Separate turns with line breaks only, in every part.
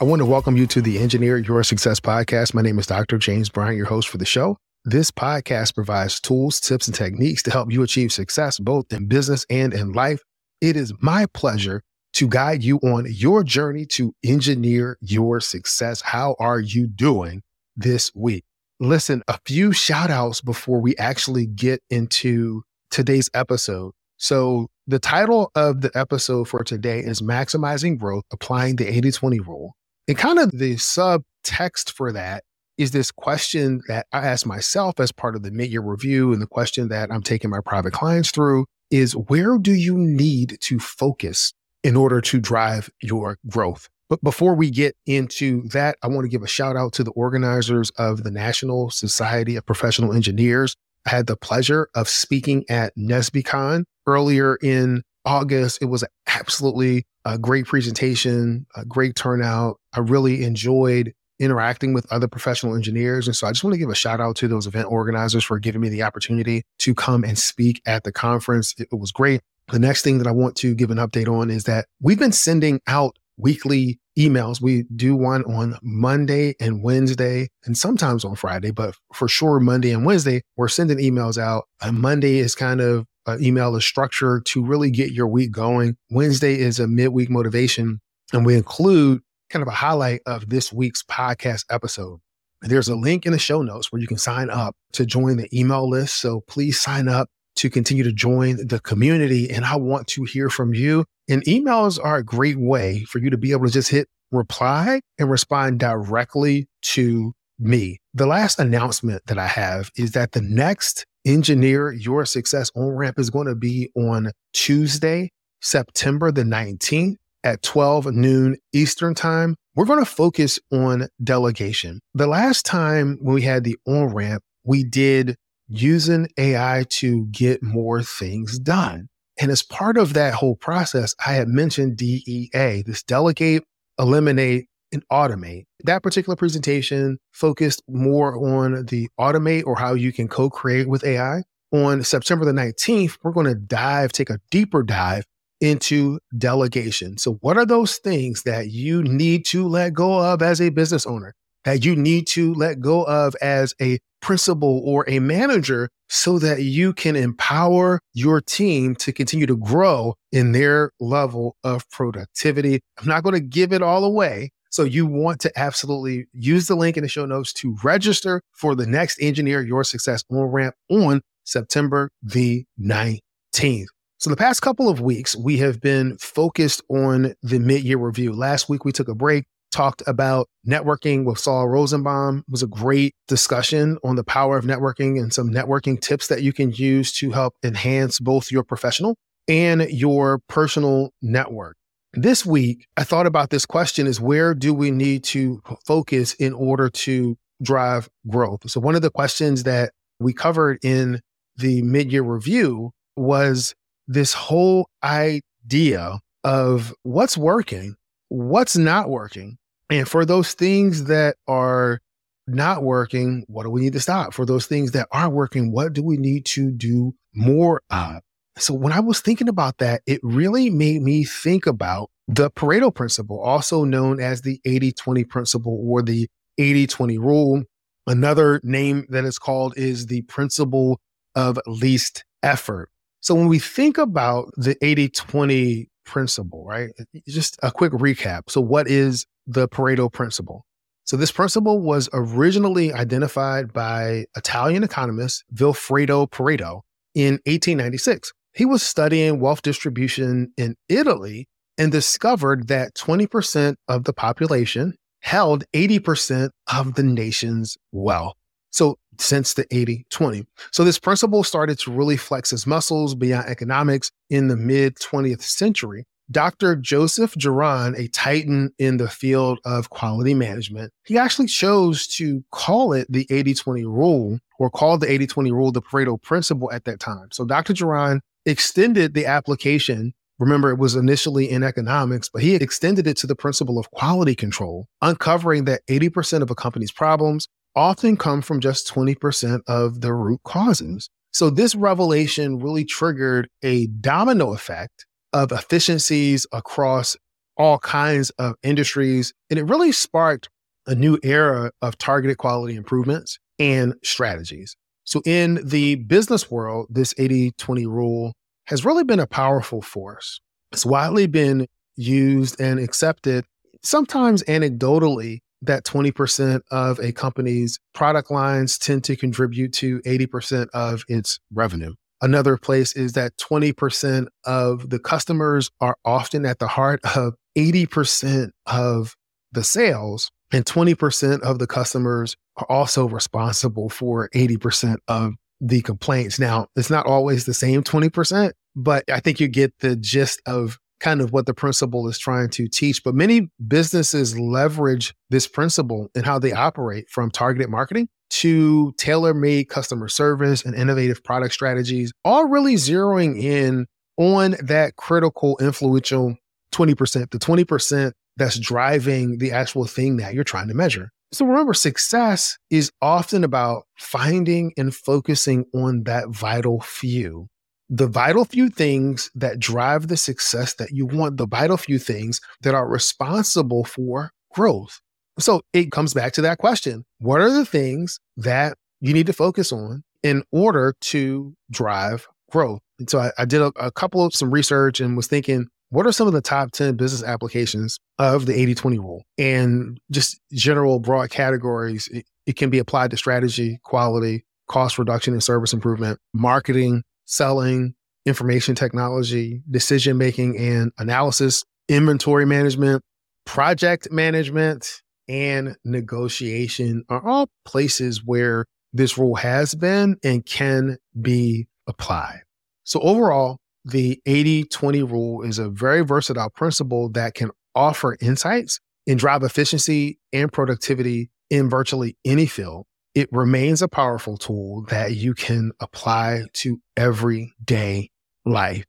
I want to welcome you to the Engineer Your Success podcast. My name is Dr. James Bryant, your host for the show. This podcast provides tools, tips, and techniques to help you achieve success both in business and in life. It is my pleasure to guide you on your journey to engineer your success. How are you doing this week? Listen, a few shout outs before we actually get into today's episode. So, the title of the episode for today is Maximizing Growth, Applying the 80 20 Rule. And kind of the subtext for that is this question that I ask myself as part of the mid year review. And the question that I'm taking my private clients through is where do you need to focus in order to drive your growth? But before we get into that, I want to give a shout out to the organizers of the National Society of Professional Engineers. I had the pleasure of speaking at NSBCon earlier in August. It was absolutely a great presentation, a great turnout. I really enjoyed interacting with other professional engineers. And so I just want to give a shout out to those event organizers for giving me the opportunity to come and speak at the conference. It, was great. The next thing that I want to give an update on is that we've been sending out weekly emails. We do one on Monday and Wednesday, and sometimes on Friday, but for sure, Monday and Wednesday, we're sending emails out. Uh, Monday is kind of uh, email is structured to really get your week going. Wednesday is a midweek motivation, and we include kind of a highlight of this week's podcast episode. There's a link in the show notes where you can sign up to join the email list. So please sign up to continue to join the community. And I want to hear from you. And emails are a great way for you to be able to just hit reply and respond directly to me. The last announcement that I have is that the next Engineer Your Success on ramp is going to be on Tuesday, September the 19th at 12 noon Eastern time. We're going to focus on delegation. The last time when we had the on ramp, we did using AI to get more things done. And as part of that whole process, I had mentioned DEA, this delegate, eliminate, and automate. That particular presentation focused more on the automate or how you can co create with AI. On September the 19th, we're going to dive, take a deeper dive into delegation. So, what are those things that you need to let go of as a business owner, that you need to let go of as a principal or a manager so that you can empower your team to continue to grow in their level of productivity? I'm not going to give it all away. So you want to absolutely use the link in the show notes to register for the next Engineer Your Success on ramp on September the 19th. So, the past couple of weeks, we have been focused on the mid year review. Last week, we took a break, talked about networking with Saul Rosenbaum. It was a great discussion on the power of networking and some networking tips that you can use to help enhance both your professional and your personal network. This week, I thought about this question is where do we need to focus in order to drive growth? So, one of the questions that we covered in the mid year review was this whole idea of what's working, what's not working. And for those things that are not working, what do we need to stop? For those things that are working, what do we need to do more of? So when I was thinking about that, it really made me think about the Pareto principle, also known as the 80 20 principle or the 80 20 rule. Another name that is called is the principle of least effort. So when we think about the 80 20 principle, right? Just a quick recap. So, what is the Pareto principle? So, this principle was originally identified by Italian economist Vilfredo Pareto in 1896. He was studying wealth distribution in Italy and discovered that 20% of the population held 80% of the nation's wealth. So since the 80 20. So this principle started to really flex his muscles beyond economics in the mid 20th century. Dr. Joseph Juran, a titan in the field of quality management, he actually chose to call it the 80 20 rule or called the 80 20 rule the Pareto principle at that time. So Dr. Juran extended the application. Remember, it was initially in economics, but he extended it to the principle of quality control, uncovering that 80% of a company's problems often come from just 20% of the root causes. So this revelation really triggered a domino effect of efficiencies across all kinds of industries. And it really sparked a new era of targeted quality improvements and strategies. So, in the business world, this 80 20 rule has really been a powerful force. It's widely been used and accepted, sometimes anecdotally, that 20% of a company's product lines tend to contribute to 80% of its revenue. Another place is that 20% of the customers are often at the heart of 80% of the sales, and 20% of the customers are also responsible for 80% of the complaints. Now, it's not always the same 20%, but I think you get the gist of kind of what the principle is trying to teach. But many businesses leverage this principle in how they operate from targeted marketing to tailor made customer service and innovative product strategies, all really zeroing in on that critical, influential 20%, the 20% that's driving the actual thing that you're trying to measure. So remember, success is often about finding and focusing on that vital few. The vital few things that drive the success that you want, the vital few things that are responsible for growth. So it comes back to that question. What are the things that you need to focus on in order to drive growth? And so I, I did a, a, couple of some research and was thinking, what are some of the top 10 business applications of the 80 20 rule? And just general broad categories, it, it can be applied to strategy, quality, cost reduction and service improvement, marketing, selling, information technology, decision making and analysis, inventory management, project management, and negotiation are all places where this rule has been and can be applied. So, overall, the 80 20 rule is a very versatile principle that can offer insights and drive efficiency and productivity in virtually any field. It remains a powerful tool that you can apply to everyday life.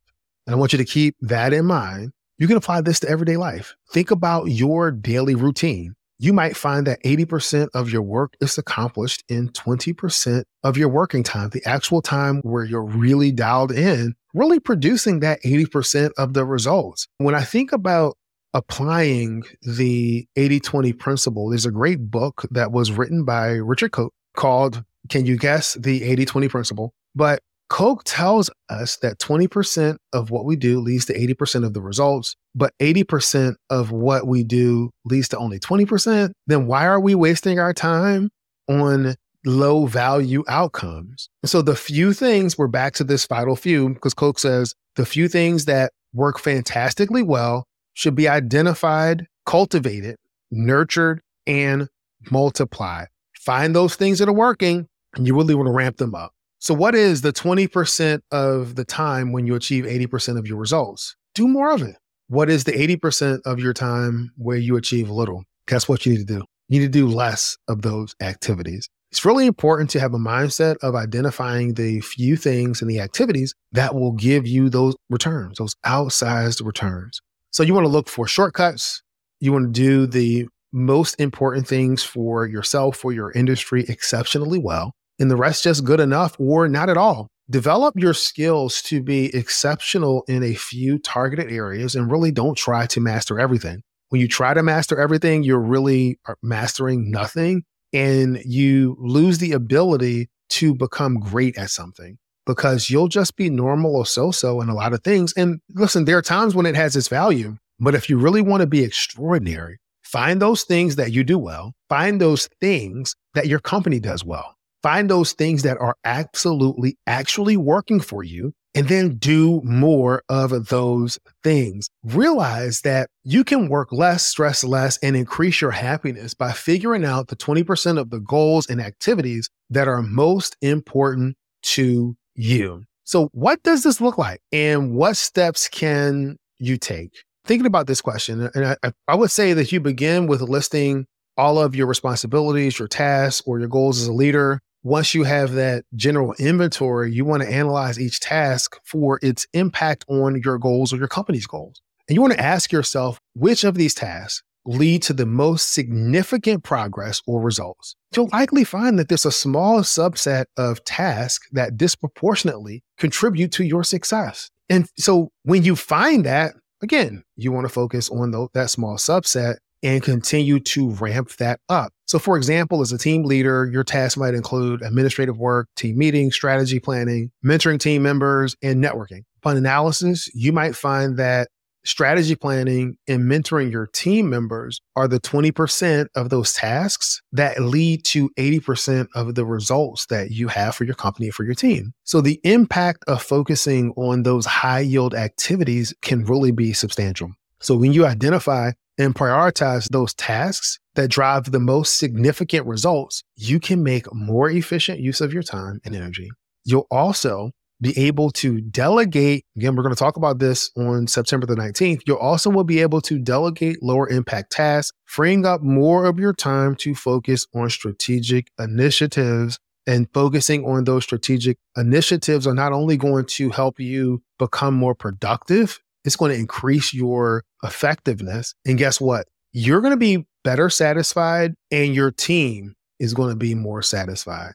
And I want you to keep that in mind. You can apply this to everyday life. Think about your daily routine you might find that 80% of your work is accomplished in 20% of your working time, the actual time where you're really dialed in, really producing that 80% of the results. When I think about applying the 80 20 principle, there's a great book that was written by Richard Koch called Can You Guess the 80 20 Principle? But Koch tells us that 20% of what we do leads to 80% of the results, but 80% of what we do leads to only 20%. Then why are we wasting our time on low value outcomes? And so the few things, we're back to this vital few, because Koch says the few things that work fantastically well should be identified, cultivated, nurtured, and multiplied. Find those things that are working, and you really want to ramp them up. So, what is the 20% of the time when you achieve 80% of your results? Do more of it. What is the 80% of your time where you achieve little? Guess what you need to do? You need to do less of those activities. It's really important to have a mindset of identifying the few things and the activities that will give you those returns, those outsized returns. So, you want to look for shortcuts. You want to do the most important things for yourself, for your industry exceptionally well and the rest just good enough or not at all. Develop your skills to be exceptional in a few targeted areas and really don't try to master everything. When you try to master everything, you're really uh, mastering nothing and you lose the ability to become great at something because you'll just be normal or so so in a lot of things. And listen, there are times when it has its value, but if you really want to be extraordinary, find those things that you do well, find those things that your company does well. Find those things that are absolutely actually working for you and then do more of those things. Realize that you can work less, stress less, and increase your happiness by figuring out the 20% of the goals and activities that are most important to you. So, what does this look like? And what steps can you take? thinking about this question, and I, I would say that you begin with listing all of your responsibilities, your tasks, or your goals as a leader. Once you have that general inventory, you want to analyze each task for its impact on your goals or your company's goals. And you want to ask yourself which of these tasks lead to the most significant progress or results. You'll likely find that there's a small subset of tasks that disproportionately contribute to your success. And so when you find that, again, you want to focus on the, that small subset and continue to ramp that up. So, for example, as a team leader, your tasks might include administrative work, team meetings, strategy planning, mentoring team members, and networking. Upon analysis, you might find that strategy planning and mentoring your team members are the 20% of those tasks that lead to 80% of the results that you have for your company for your team. So the impact of focusing on those high yield activities can really be substantial. So when you identify and prioritize those tasks that drive the most significant results, you can make more efficient use of your time and energy. You'll also be able to delegate. Again, we're going to talk about this on September the 19th. You'll also will be able to delegate lower impact tasks, freeing up more of your time to focus on strategic initiatives. And focusing on those strategic initiatives are not only going to help you become more productive it's going to increase your effectiveness. And guess what? You're going to be better satisfied, and your team is going to be more satisfied.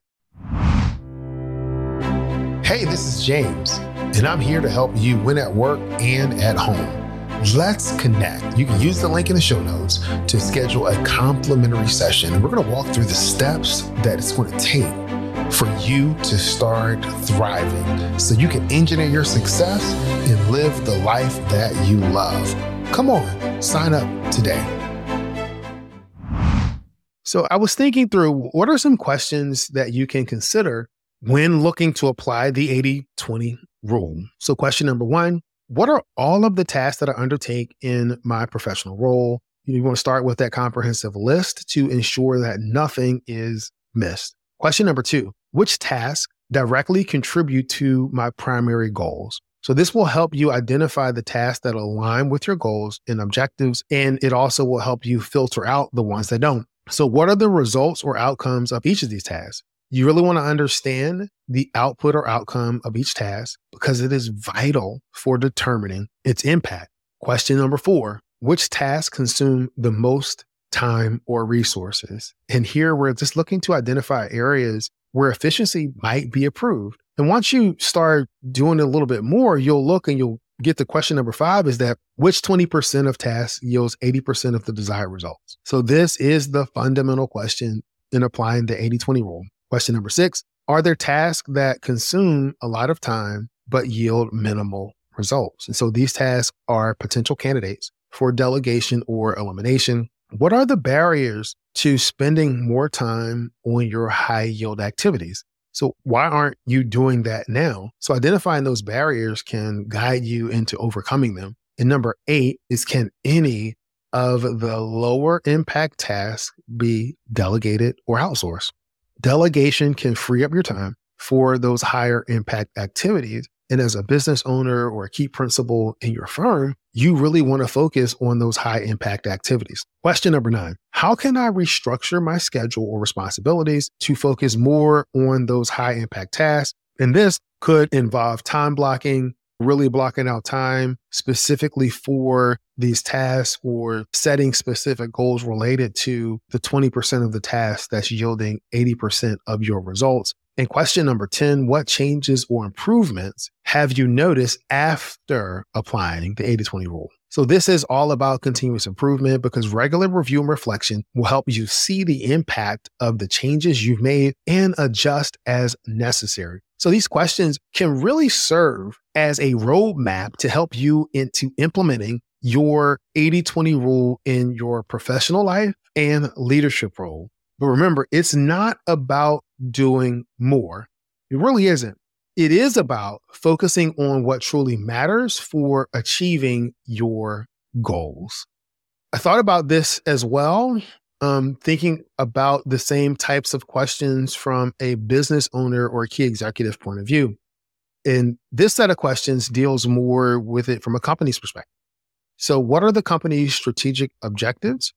Hey, this is James, and I'm here to help you win at work and at home. Let's connect. You can use the link in the show notes to schedule a complimentary session. We're going to walk through the steps that it's going to take for you to start thriving so you can engineer your success and live the life that you love. Come on, sign up today. So, I was thinking through what are some questions that you can consider when looking to apply the 80 20 rule. So, question number one What are all of the tasks that I undertake in my professional role? You want to start with that comprehensive list to ensure that nothing is missed. Question number two Which tasks directly contribute to my primary goals? So, this will help you identify the tasks that align with your goals and objectives, and it also will help you filter out the ones that don't. So, what are the results or outcomes of each of these tasks? You really want to understand the output or outcome of each task because it is vital for determining its impact. Question number four Which tasks consume the most time, or resources. And here we're just looking to identify areas where efficiency might be improved. And once you start doing it a little bit more, you'll look and you'll get to question number five is that which 20% of tasks yields 80% of the desired results? So this is the fundamental question in applying the 80 20 rule. Question number six Are there tasks that consume a lot of time but yield minimal results? And so these tasks are potential candidates for delegation or elimination. What are the barriers to spending more time on your high yield activities? So, why aren't you doing that now? So, identifying those barriers can guide you into overcoming them. And number eight is can any of the lower impact tasks be delegated or outsourced? Delegation can free up your time for those higher impact activities and as a business owner or a key principal in your firm, you really want to focus on those high impact activities. Question number nine How can I restructure my schedule or responsibilities to focus more on those high impact tasks? And this could involve time blocking, really blocking out time specifically for these tasks or setting specific goals related to the 20% of the tasks that's yielding 80% of your results. And question number 10 What changes or improvements have you noticed after applying the 80 20 rule? So, this is all about continuous improvement because regular review and reflection will help you see the impact of the changes you've made and adjust as necessary. So, these questions can really serve as a roadmap to help you into implementing your 80 20 rule in your professional life and leadership role. But remember, it's not about doing more. It really isn't. It is about focusing on what truly matters for achieving your goals. I thought about this as well, um, thinking about the same types of questions from a business owner or key executive point of view. And this set of questions deals more with it from a company's perspective. So, what are the company's strategic objectives?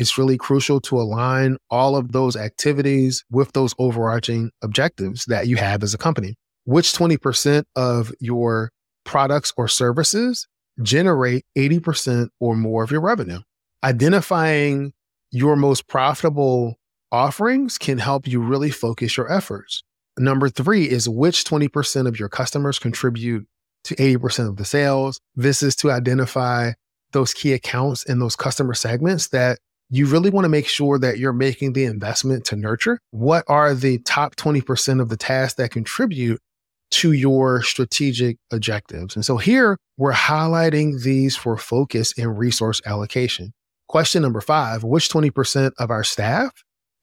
It's really crucial to align all of those activities with those overarching objectives that you have as a company. Which 20% of your products or services generate 80% or more of your revenue? Identifying your most profitable offerings can help you really focus your efforts. Number three is which 20% of your customers contribute to 80% of the sales. This is to identify those key accounts and those customer segments that you really want to make sure that you're making the investment to nurture. What are the top 20% of the tasks that contribute to your strategic objectives? And so here we're highlighting these for focus and resource allocation. Question number five Which 20% of our staff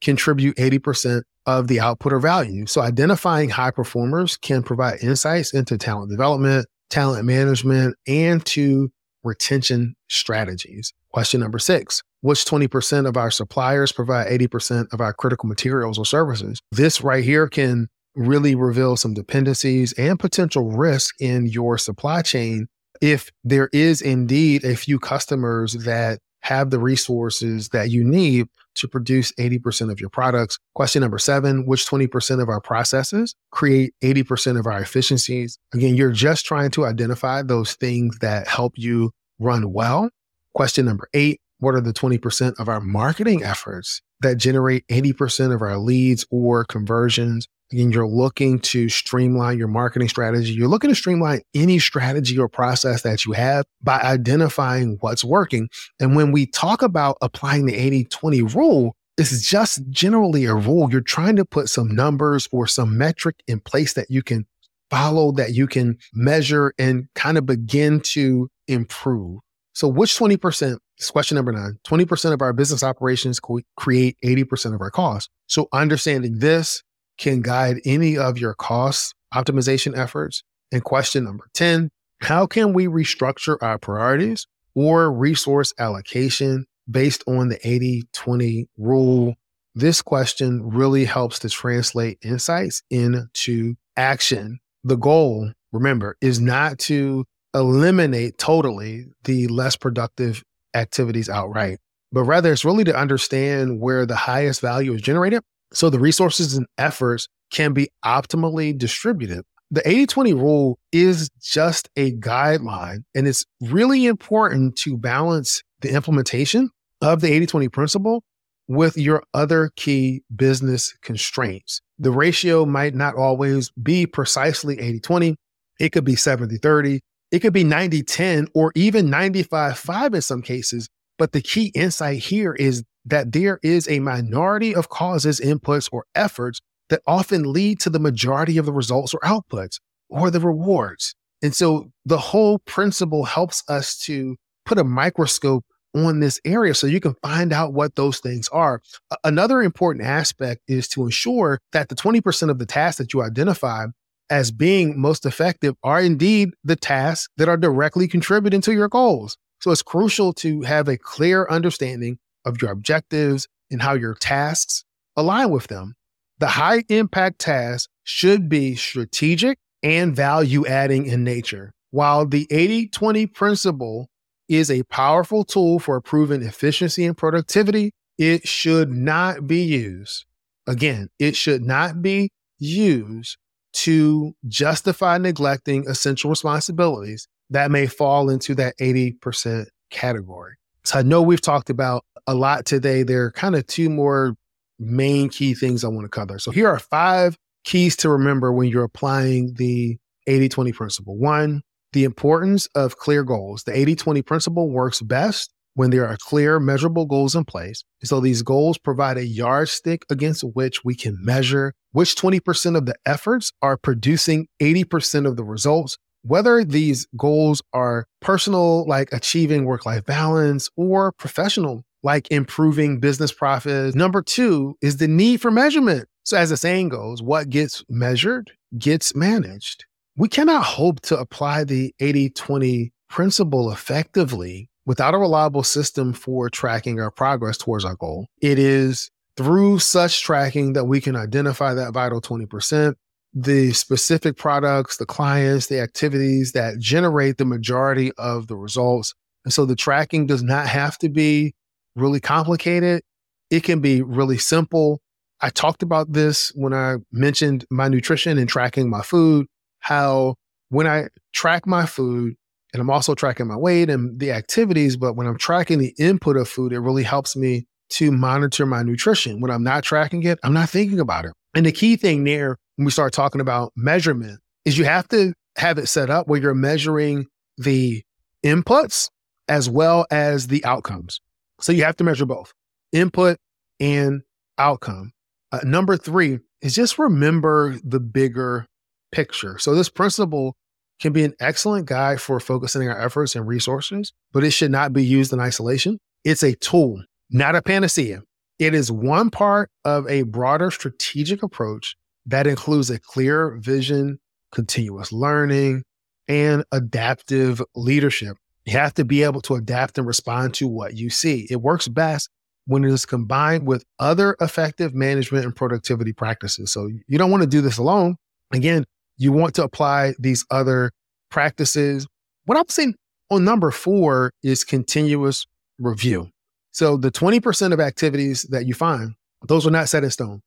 contribute 80% of the output or value. So identifying high performers can provide insights into talent development, talent management, and to retention strategies. Question number six Which 20% of our suppliers provide 80% of our critical materials or services? This right here can really reveal some dependencies and potential risk in your supply chain if there is indeed a few customers that have the resources that you need to produce 80% of your products. Question number seven, which 20% of our processes create 80% of our efficiencies? Again, you're just trying to identify those things that help you run well. Question number eight, what are the 20% of our marketing efforts that generate 80% of our leads or conversions? Again, you're looking to streamline your marketing strategy. You're looking to streamline any strategy or process that you have by identifying what's working. And when we talk about applying the 80 20 rule, it's just generally a rule. You're trying to put some numbers or some metric in place that you can follow, that you can measure and kind of begin to improve. So, which 20%? This question number nine 20% of our business operations create 80% of our costs. So, understanding this, can guide any of your cost optimization efforts. And question number 10 How can we restructure our priorities or resource allocation based on the 80 20 rule? This question really helps to translate insights into action. The goal, remember, is not to eliminate totally the less productive activities outright, but rather it's really to understand where the highest value is generated so the resources and efforts can be optimally distributed. The 80 20 rule is just a guideline, and it's really important to balance the implementation of the 80 20 principle with your other key business constraints. The ratio might not always be precisely 80 20, it could be 70 30, it could be 90 10, or even 95 5 in some cases. But the key insight here is that there is a minority of causes, inputs, or efforts that often lead to the majority of the results or outputs or the rewards. And so the whole principle helps us to put a microscope on this area so you can find out what those things are. Another important aspect is to ensure that the 20% of the tasks that you identify as being most effective are indeed the tasks that are directly contributing to your goals. So it's crucial to have a clear understanding of your objectives and how your tasks align with them. The high impact tasks should be strategic and value adding in nature. While the 80 20 principle is a powerful tool for improving efficiency and productivity, it should not be used. Again, it should not be used to justify neglecting essential responsibilities that may fall into that 80% category. So I know we've talked about a lot today. There are kind of two more main key things I want to cover. So here are five keys to remember when you're applying the 80 20 principle. One, the importance of clear goals. The 80 20 principle works best when there are clear, measurable goals in place. So these goals provide a yardstick against which we can measure which 20% of the efforts are producing 80% of the results whether these goals are personal, like achieving work life balance, or professional, like improving business profits. Number two is the need for measurement. So, as the saying goes, what gets measured gets managed. We cannot hope to apply the 80 20 principle effectively without a reliable system for tracking our progress towards our goal. It is through such tracking that we can identify that vital 20% the specific products, the clients, the activities that generate the majority of the results. And so the tracking does not have to be really complicated. It can be really simple. I talked about this when I mentioned my nutrition and tracking my food, how when I track my food, and I'm also tracking my weight and the activities, but when I'm tracking the input of food, it really helps me to monitor my nutrition. When I'm not tracking it, I'm not thinking about it. And the key thing there, when we start talking about measurement, is you have to have it set up where you're measuring the inputs as well as the outcomes. So you have to measure both input and outcome. Uh, number three is just remember the bigger picture. So this principle can be an excellent guide for focusing our efforts and resources, but it should not be used in isolation. It's a tool, not a panacea. It is one part of a broader strategic approach that includes a clear vision, continuous learning, and adaptive leadership. You have to be able to adapt and respond to what you see. It works best when it is combined with other effective management and productivity practices. So you don't want to do this alone. Again, you want to apply these other practices. What I'm saying on number four is continuous review. So the 20% of activities that you find, those are not set in stone.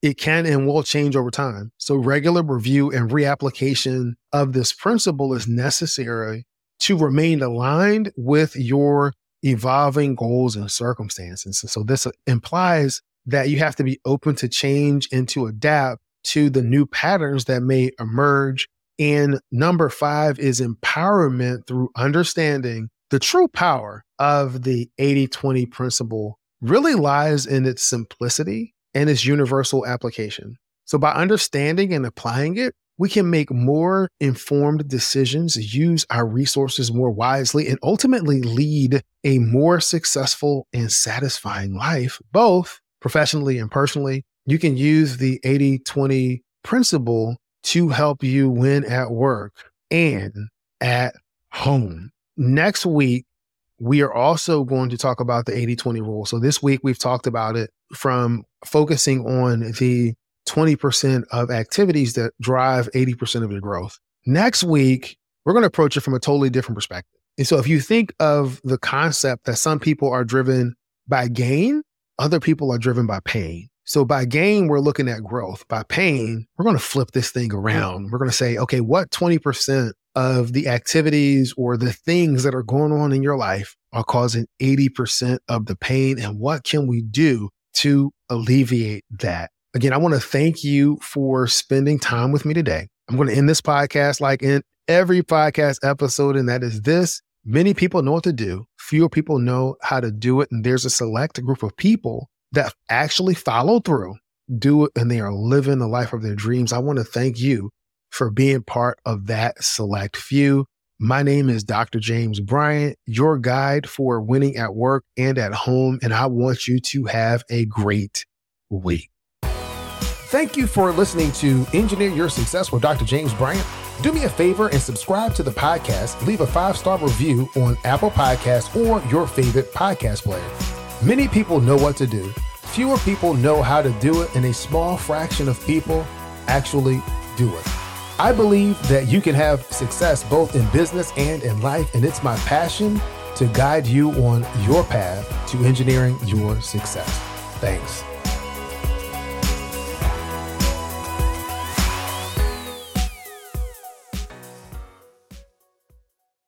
It can and will change over time. So regular review and reapplication of this principle is necessary to remain aligned with your evolving goals and circumstances. So this implies that you have to be open to change and to adapt to the new patterns that may emerge. And number five is empowerment through understanding the true power of the 80 20 principle really lies in its simplicity and its universal application. So by understanding and applying it, we can make more informed decisions, use our resources more wisely, and ultimately lead a more successful and satisfying life, both professionally and personally. You can use the 80 20 principle to help you win at work and at home. Next week, we are also going to talk about the 80 20 rule. So this week, we've talked about it from focusing on the 20% of activities that drive 80% of your growth. Next week, we're going to approach it from a totally different perspective. And so if you think of the concept that some people are driven by gain, other people are driven by pain. So by gain, we're looking at growth. By pain, we're going to flip this thing around. We're going to say, okay, what 20% of the activities or the things that are going on in your life are causing 80% of the pain? And what can we do to alleviate that? Again, I want to thank you for spending time with me today. I'm going to end this podcast like in every podcast episode, and that is this. Many people know what to do, fewer people know how to do it. And there's a select group of people that actually follow through, do it, and they are living the life of their dreams. I want to thank you for being part of that select few. My name is Dr. James Bryant, your guide for winning at work and at home. And I want you to have a great week.
Thank you for listening to Engineer Your Success with Dr. James Bryant. Do me a favor and subscribe to the podcast. Leave a five star review on Apple Podcasts or your favorite podcast player. Many people know what to do, fewer people know how to do it, and a small fraction of people actually do it. I believe that you can have success both in business and in life, and it's my passion to guide you on your path to engineering your success. Thanks.